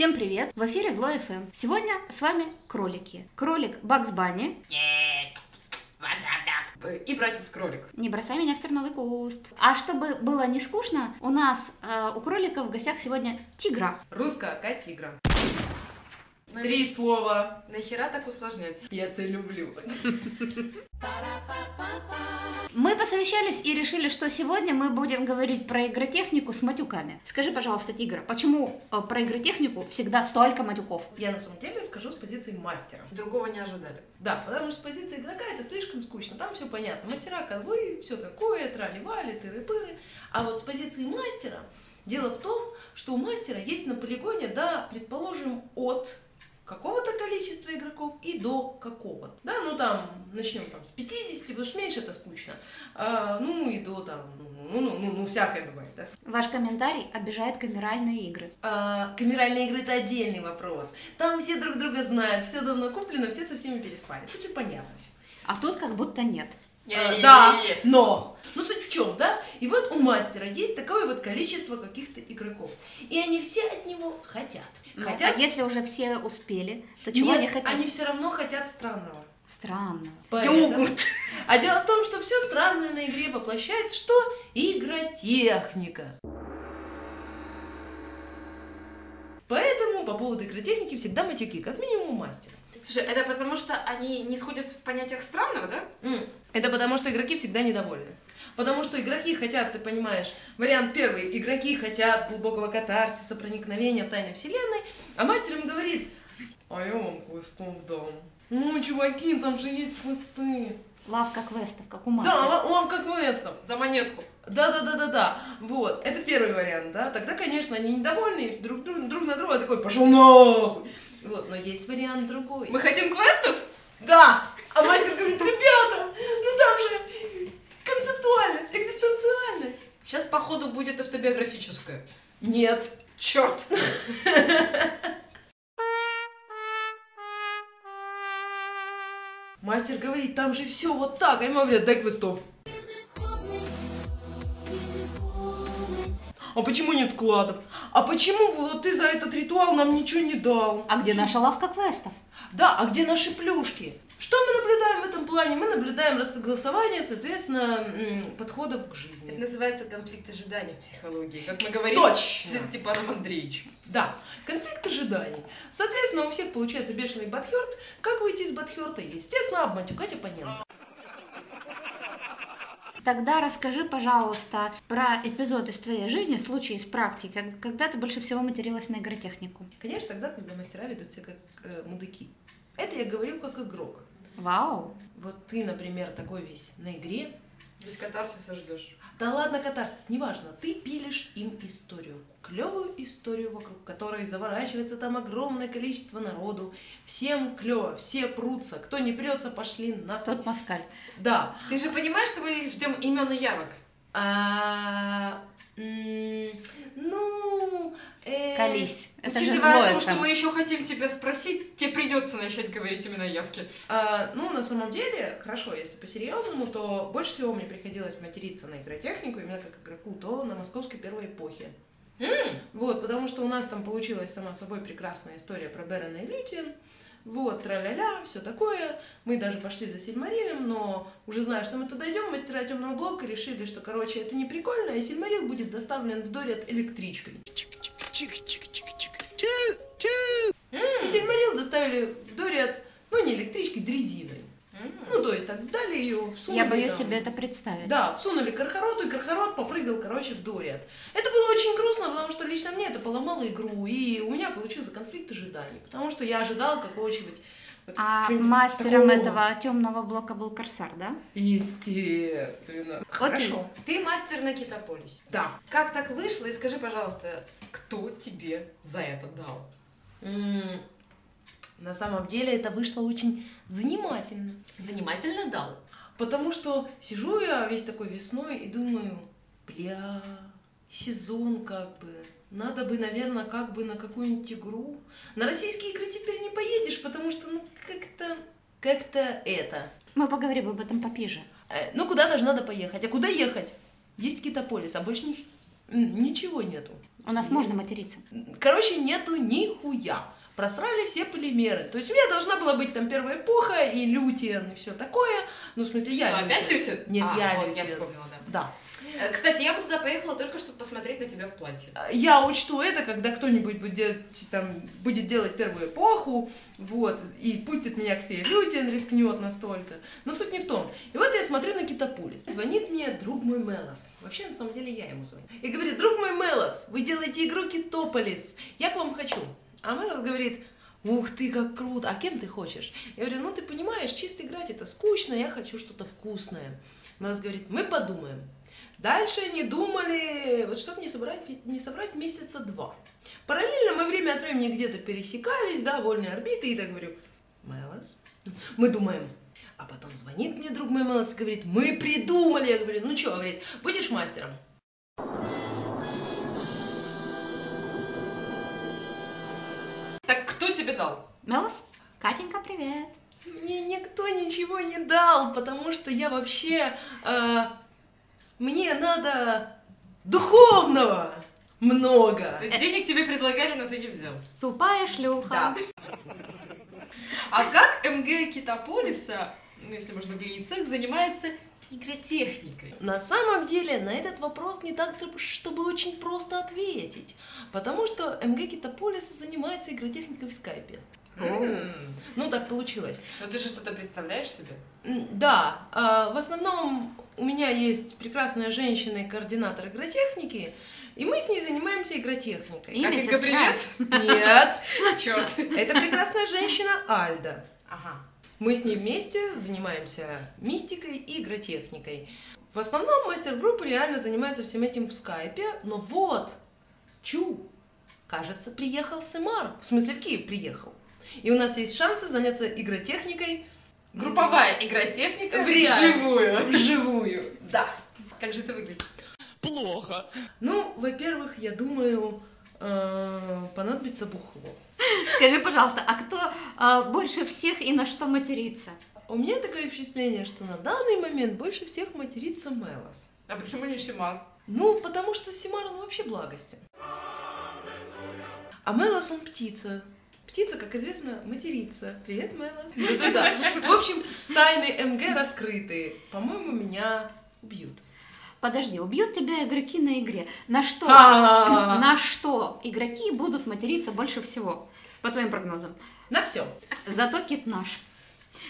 Всем привет! В эфире Зло ФМ. Сегодня с вами кролики. Кролик Бакс Банни. И братец-кролик. Не бросай меня в терновый куст. А чтобы было не скучно, у нас э, у кролика в гостях сегодня тигра. Русская Катигра. Три слова. Нахера так усложнять? Я тебя люблю. Мы посовещались и решили, что сегодня мы будем говорить про игротехнику с матюками. Скажи, пожалуйста, Тигра, почему э, про игротехнику всегда столько матюков? Я на самом деле скажу с позиции мастера. Другого не ожидали. Да, потому что с позиции игрока это слишком скучно. Там все понятно. Мастера, козлы, все такое, трали-вали, тыры-пыры. А вот с позиции мастера дело в том, что у мастера есть на полигоне, да, предположим, от какого-то количества игроков и до какого-то. Да, ну там начнем там с 50, потому что меньше это скучно. А, ну и до там, ну, ну, ну, ну всякое бывает, да. Ваш комментарий обижает камеральные игры. А, камеральные игры это отдельный вопрос. Там все друг друга знают, все давно куплено, все со всеми переспали. Тут же понятно все. А тут как будто нет. А, да, но. Ну суть в чем, да? И вот у мастера есть такое вот количество каких-то игроков. И они все от него хотят. Ну, хотят. А если уже все успели, то чего Нет, они хотят? они все равно хотят странного. Странно. Поэтому- А дело в том, что все странное на игре воплощает что? Игротехника. Поэтому по поводу игротехники всегда матюки, как минимум у мастера. Слушай, это потому что они не сходятся в понятиях странного, да? М, Это потому, что игроки всегда недовольны. Потому что игроки хотят, ты понимаешь, вариант первый, игроки хотят глубокого катарсиса, проникновения в тайны вселенной, а мастер им говорит, а я вам квестом дам. Ну, чуваки, там же есть квесты. Лавка квестов, как у Макса. Да, ла- лавка квестов. За монетку. Да, да, да, да, да. Вот. Это первый вариант, да. Тогда, конечно, они недовольны, и друг, друг, друг на друга такой пошел нахуй. Вот, но есть вариант другой. Мы хотим квестов? Да! А мастер говорит, ребята, ну там же концептуальность, экзистенциальность. Сейчас, походу, будет автобиографическое. Нет. Черт! Мастер говорит, там же все вот так. А ему говорят, дай квестов. А почему нет вкладов? А почему вот ты за этот ритуал нам ничего не дал? А где наша лавка квестов? Да, а где наши плюшки? Что мы наблюдаем в этом плане? Мы наблюдаем рассогласование, соответственно, подходов к Это жизни. называется конфликт ожиданий в психологии, как мы говорили Точно. с Степаном Андреевичем. Да, конфликт ожиданий. Соответственно, у всех получается бешеный бадхерт. Как выйти из бадхерта? Естественно, обматюкать оппонента. Тогда расскажи, пожалуйста, про эпизод из твоей жизни, случай из практики, когда ты больше всего материлась на игротехнику. Конечно, тогда, когда мастера ведут себя как э, мудаки. Это я говорю как игрок. Вау! Вот ты, например, такой весь на игре. Без катарсиса ждешь. Да ладно, катарсис, неважно. Ты пилишь им историю. Клевую историю, вокруг которой заворачивается там огромное количество народу. Всем клево, все прутся. Кто не прется, пошли на... Тот москаль. Да. Ты же понимаешь, что мы ждем имен и явок? А, ну... э, Колись. Это Учитывая то, что мы еще хотим тебя спросить, тебе придется начать говорить именно явки. а, ну, на самом деле, хорошо, если по-серьезному, то больше всего мне приходилось материться на игротехнику, именно как игроку, то на московской первой эпохе. Вот, потому что у нас там получилась сама собой прекрасная история про Берена и Лютиен. Вот, тра-ля-ля, все такое. Мы даже пошли за Сильмарилем, но уже зная, что мы туда идем, мастера темного блока решили, что, короче, это не прикольно, и Сильмарил будет доставлен в Дорят электричкой. И Сильмарил доставили в Дорят, ну, не электричкой, дрезиной. Ну, то есть, так дали ее, всунули. Я боюсь там. себе это представить. Да, всунули Кархароту, и Кархарот попрыгал, короче, в Дориат. Это было очень грустно, потому что лично мне это поломало игру, и у меня получился конфликт ожиданий, потому что я ожидал какого-нибудь... вот А мастером такого. этого темного блока был Корсар, да? Естественно. Хорошо. Ты мастер на Китополисе. Да. Как так вышло? И скажи, пожалуйста, кто тебе за это дал? М, На самом деле это вышло очень занимательно. Занимательно дал. Потому что сижу я весь такой весной и думаю, бля, сезон как бы, надо бы, наверное, как бы на какую-нибудь игру. На российские игры теперь не поедешь, потому что, ну, как-то, как-то это. Мы поговорим об этом попиже. Э, Ну, куда-то же надо поехать. А куда ехать? Есть Китополис, а больше ни- м, ничего нету. У нас можно материться. Короче, нету нихуя. Просрали все полимеры. То есть у меня должна была быть там первая эпоха и лютиен и все такое. Ну, в смысле, я Что, опять лютиен. Нет, А, я вот, я вспомнила, да. Да. Э, Кстати, я бы туда поехала только, чтобы посмотреть на тебя в платье. Я учту это, когда кто-нибудь будет делать, там, будет делать первую эпоху, вот, и пустит меня к себе Лютин, рискнет настолько. Но суть не в том. И вот я смотрю на Китополис. Звонит мне друг мой Мелос. Вообще, на самом деле, я ему звоню. И говорит, друг мой Мелос, вы делаете игру Китополис. Я к вам хочу. А Мелос говорит, ух ты, как круто, а кем ты хочешь? Я говорю, ну ты понимаешь, чисто играть это скучно, я хочу что-то вкусное. Мелос говорит, мы подумаем. Дальше не думали, вот чтобы не собрать, не собрать месяца два. Параллельно мы время от времени где-то пересекались, да, вольные орбиты, и так говорю, Мелос, мы думаем. А потом звонит мне друг мой Мелос и говорит, мы придумали. Я говорю, ну что, говорит, будешь мастером? Так кто тебе дал? Мелос? Катенька, привет. Мне никто ничего не дал, потому что я вообще, э, мне надо духовного много. То есть денег тебе предлагали, но ты не взял. Тупая шлюха. Да. А как МГ Китополиса, ну если можно в яйцах, занимается игротехникой? На самом деле на этот вопрос не так, чтобы очень просто ответить, потому что МГ Китополис занимается игротехникой в скайпе. Ну, так получилось. Ну ты же что-то представляешь себе? Да, а, в основном у меня есть прекрасная женщина и координатор игротехники, и мы с ней занимаемся игротехникой. Имя Катенька, привет! Нет, Черт! это прекрасная женщина Альда. Ага. Мы с ней вместе занимаемся мистикой и игротехникой. В основном мастер-группа реально занимается всем этим в скайпе, но вот, чу, кажется, приехал Сэмар, в смысле в Киев приехал. И у нас есть шансы заняться игротехникой Групповая игротехника В реале. вживую. вживую. Да. Как же это выглядит? Плохо. Ну, во-первых, я думаю, э, понадобится бухло. Скажи, пожалуйста, а кто а, больше всех и на что матерится? У меня такое впечатление, что на данный момент больше всех матерится Мелос. А почему не Шимар? Ну, потому что Симар, он вообще благостен. А Мелос, он птица. Птица, как известно, матерится. Привет, Мелос. Да-да-да. В общем, тайны МГ раскрыты. По-моему, меня убьют. Подожди, убьют тебя игроки на игре. На что? А. На что игроки будут материться больше всего? По твоим прогнозам. На все. Зато кит наш.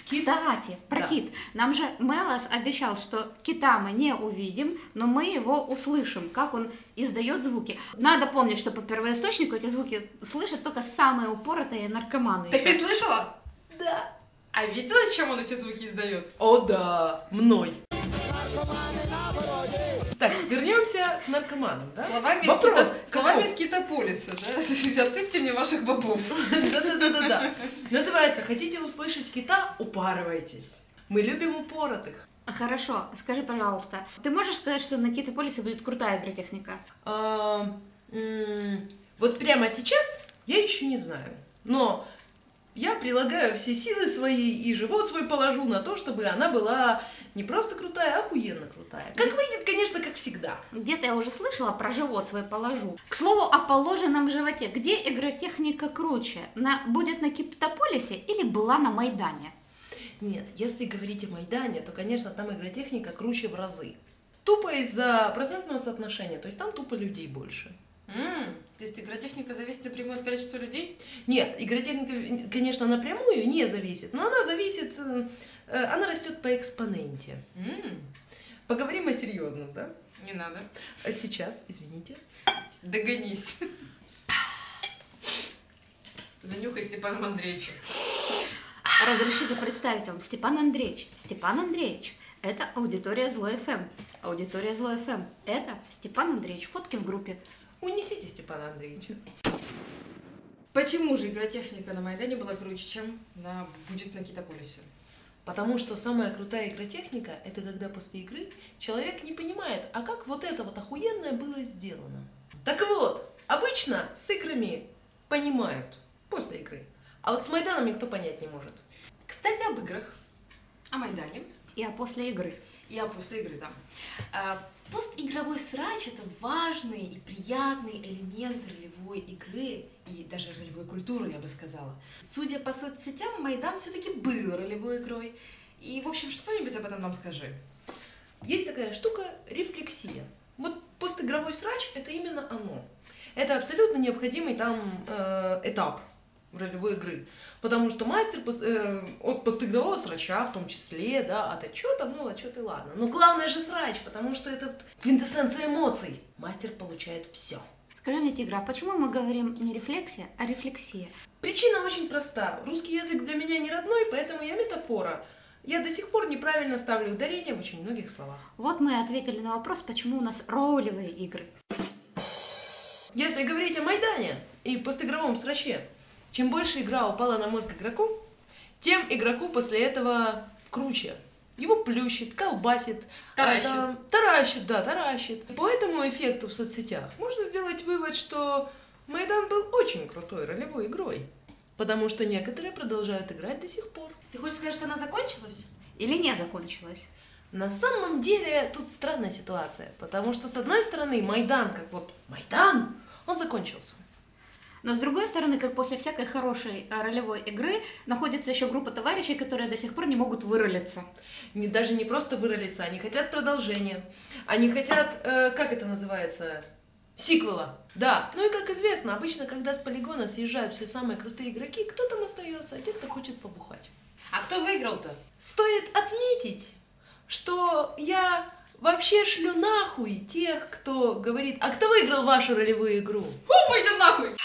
Кит? Кстати, про Да. кит. Нам же Мелос обещал, что кита мы не увидим, но мы его услышим, как он издает звуки. Надо помнить, что по первоисточнику эти звуки слышат только самые упоротые наркоманы. Так ты слышала? Да. А видела, чем он эти звуки издает? О да, мной. Так, вернемся к наркоманам, да? Словами, Вопрос. из, Кита- словами из Китополиса, да? Отсыпьте мне ваших бобов. Да-да-да-да-да. Называется «Хотите услышать кита? Упарывайтесь». Мы любим упоротых. Хорошо, скажи, пожалуйста, ты можешь сказать, что на Китополисе будет крутая игротехника? А, Вот прямо сейчас я еще не знаю. Но я прилагаю все силы свои и живот свой положу на то, чтобы она была не просто крутая, а охуенно крутая. Как выйдет, конечно, как всегда. Где-то я уже слышала про живот свой положу. К слову о положенном животе. Где игротехника круче? На, будет на Киптополисе или была на Майдане? Нет, если говорить о Майдане, то, конечно, там игротехника круче в разы. Тупо из-за процентного соотношения, то есть там тупо людей больше. М, То есть игротехника зависит напрямую от количества людей? Нет, игротехника, конечно, напрямую не зависит, но она зависит, э, она растет по экспоненте. М, Поговорим о серьезном, да? Не надо. А сейчас, извините. Догонись. Занюхай Степаном Андреевичем. Разрешите представить вам Степан Андреевич. Степан Андреевич, это аудитория Злой ФМ. Аудитория Злой ФМ. Это Степан Андреевич. Фотки в группе. Унесите Степана Андреевича. Почему же игротехника на Майдане была круче, чем на, будет на Китополисе? Потому что самая крутая игротехника – это когда после игры человек не понимает, а как вот это вот охуенное было сделано. Так вот, обычно с играми понимают после игры, а вот с Майданом никто понять не может. Кстати, об играх. О Майдане. И а после игры. И о после игры, да. А, Постигровой срач – это важный и приятный элемент ролевой игры и даже ролевой культуры, я бы сказала. Судя по соцсетям, Майдан все-таки был ролевой игрой. И, в общем, что-нибудь об этом нам скажи. Есть такая штука рефлексия. Вот постигровой срач это именно оно. Это абсолютно необходимый там э, этап ролевой игры. Потому что мастер пос, э, от постыгрового срача, в том числе, да, от отчета, ну, отчет и ладно. Но главное же срач, потому что это квинтэссенция эмоций. Мастер получает все. Скажи мне, Тигра, а почему мы говорим не рефлексия, а рефлексия? Причина очень проста. Русский язык для меня не родной, поэтому я метафора. Я до сих пор неправильно ставлю ударение в очень многих словах. Вот мы и ответили на вопрос, почему у нас ролевые игры. Если говорить о Майдане и постигровом сраче, чем больше игра упала на мозг игроку, тем игроку после этого круче. Его плющит, колбасит. Таращит. а, там- таращит, да, таращит. По этому эффекту в соцсетях можно сделать вывод, что Майдан был очень крутой ролевой игрой. Потому что некоторые продолжают играть до сих пор. Ты хочешь сказать, что она закончилась? Или не закончилась? На самом деле тут странная ситуация, потому что с одной стороны Майдан, как вот Майдан, он закончился. Но с другой стороны, как после всякой хорошей э, ролевой игры, находится еще группа товарищей, которые до сих пор не могут выролиться. Не, даже не просто выролиться, они хотят продолжения. Они хотят, э, как это называется, сиквела. Да, ну и как известно, обычно, когда с полигона съезжают все самые крутые игроки, кто там остается, а те, кто хочет побухать. А кто выиграл-то? Стоит отметить, что я вообще шлю нахуй тех, кто говорит, а кто выиграл вашу ролевую игру? О, пойдем нахуй!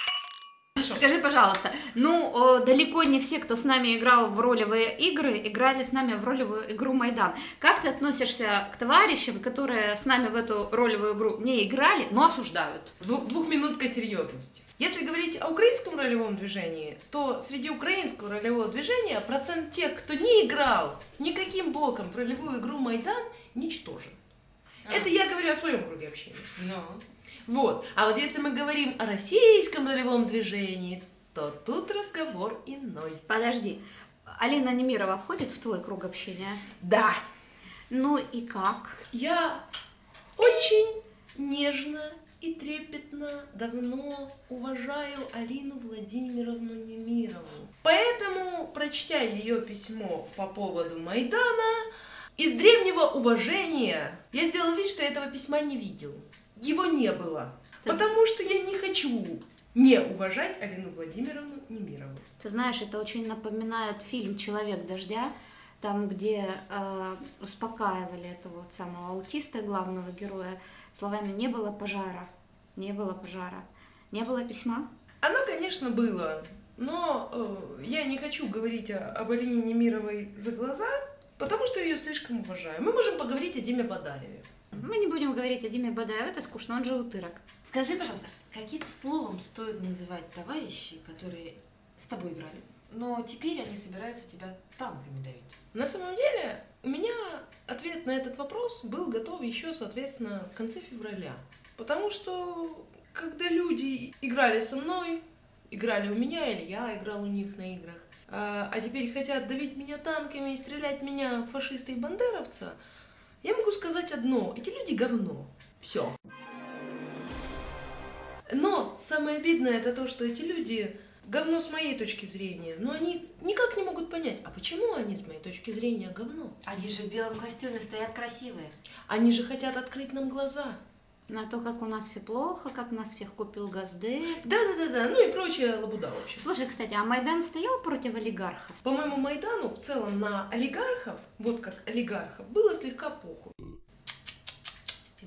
Скажи, пожалуйста, ну, далеко не все, кто с нами играл в ролевые игры, играли с нами в ролевую игру Майдан. Как ты относишься к товарищам, которые с нами в эту ролевую игру не играли, но осуждают? Дву- двухминутка серьезности. Если говорить о украинском ролевом движении, то среди украинского ролевого движения процент тех, кто не играл никаким боком в ролевую игру Майдан, ничтожен. Это я говорю о своем круге общения. Ну. Вот. А вот если мы говорим о российском ролевом движении, то тут разговор иной. Подожди, Алина Немирова входит в твой круг общения? Да, Ну и как? я очень нежно и трепетно давно уважаю Алину Владимировну Немирову. Поэтому, прочтя ее письмо по поводу Майдана, из древнего уважения я сделал вид, что я этого письма не видел. Его не было. Есть- Потому что я не хочу не уважать Алину Владимировну Немирову. Ты знаешь, это очень напоминает фильм «Человек дождя», там, где э, успокаивали этого вот самого аутиста, главного героя, словами «не было пожара, не было пожара, не было письма». Оно, конечно, было, но э, я не хочу говорить о, об Алине Немировой за глаза, потому что ее слишком уважаю. Мы можем поговорить о Диме Бадаеве. Мы не будем говорить о Диме Бадаеве, это скучно, он же утырок. Скажи, пожалуйста, каким словом стоит называть товарищей, которые с тобой играли, но теперь они собираются тебя танками давить? На самом деле, у меня ответ на этот вопрос был готов еще, соответственно, в конце февраля. Потому что, когда люди играли со мной, играли у меня, или я играл у них на играх, а а теперь хотят давить меня танками и стрелять в меня фашисты и бандеровца, я могу сказать одно. Эти люди говно. Все. Но самое обидное это то, что эти люди говно с моей точки зрения, но они никак не могут понять, а почему они с моей точки зрения говно? Они же в белом костюме стоят красивые. Они же хотят открыть нам глаза. На то, как у нас все плохо, как нас всех купил Газдеп. Да-да-да-да, ну и прочая лабуда вообще. Слушай, кстати, а Майдан стоял против олигархов? По-моему, Майдану в целом на олигархов, вот как олигархов, было слегка похуй.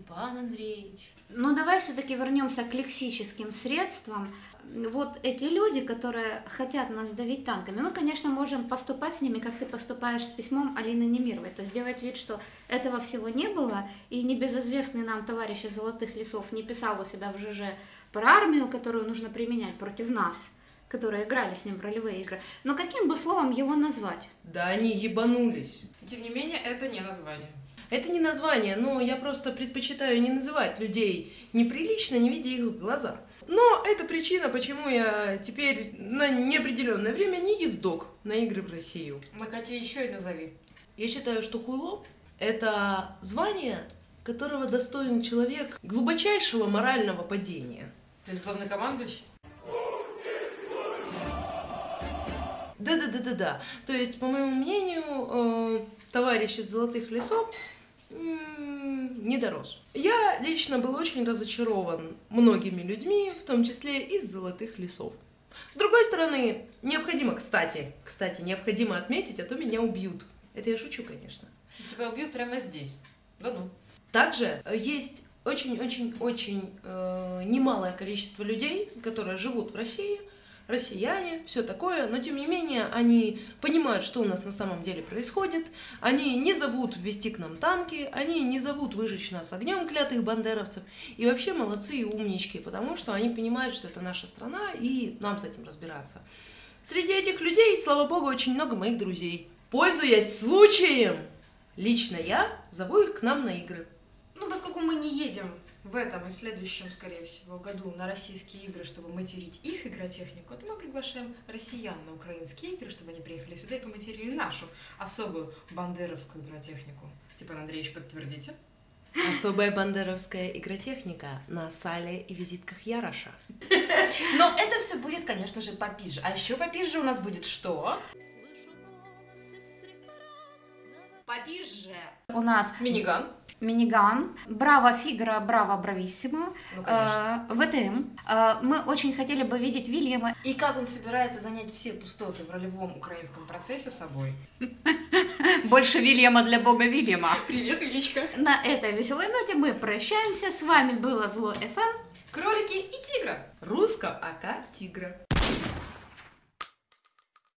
Степан Андреевич. Ну, давай все-таки вернемся к лексическим средствам. Вот эти люди, которые хотят нас давить танками, мы, конечно, можем поступать с ними, как ты поступаешь с письмом Алины Немировой, то есть делать вид, что этого всего не было, и небезызвестный нам товарищ из Золотых лесов не писал у себя в ЖЖ про армию, которую нужно применять против нас, которые играли с ним в ролевые игры. Но каким бы словом его назвать? Да они ебанулись. Тем не менее, это не название. Это не название, но я просто предпочитаю не называть людей неприлично, не видя их в глаза. Но это причина, почему я теперь на неопределенное время не ездок на игры в Россию. Накати еще и назови. Я считаю, что хуйло — это звание, которого достоин человек глубочайшего морального падения. То есть главнокомандующий? Да-да-да-да-да. То есть, по моему мнению, э, товарищ из «Золотых лесов» не дорос. Я лично был очень разочарован многими людьми, в том числе из «Золотых лесов». С другой стороны, необходимо, кстати, кстати, необходимо отметить, а то меня убьют. Это я шучу, конечно. Тебя убьют прямо здесь. Да ну. Также э, есть очень-очень-очень э, немалое количество людей, которые живут в России, россияне, все такое, но тем не менее они понимают, что у нас на самом деле происходит, они не зовут ввести к нам танки, они не зовут выжечь нас огнем клятых бандеровцев, и вообще молодцы и умнички, потому что они понимают, что это наша страна, и нам с этим разбираться. Среди этих людей, слава богу, очень много моих друзей. Пользуясь случаем, лично я зову их к нам на игры. Ну, поскольку мы не едем в этом и следующем, скорее всего, году на российские игры, чтобы материть их игротехнику, то мы приглашаем россиян на украинские игры, чтобы они приехали сюда и поматерили нашу особую бандеровскую игротехнику. Степан Андреевич, подтвердите? Особая бандеровская игротехника на сале и визитках Яроша. Но это все будет, конечно же, попизже. А еще попизже у нас будет что? Попизже у нас Миниган. Миниган, Браво Фигара, Браво Брависсимо, Ну, конечно. э, ВТМ. Э, Мы очень хотели бы видеть Вильяма. И как он собирается занять все пустоты в ролевом украинском процессе собой? Больше Вильяма для бога Вильяма. Привет, Величка. На этой веселой ноте мы прощаемся. С вами было Зло ФМ. Кролики и тигра. Русско АК Тигра.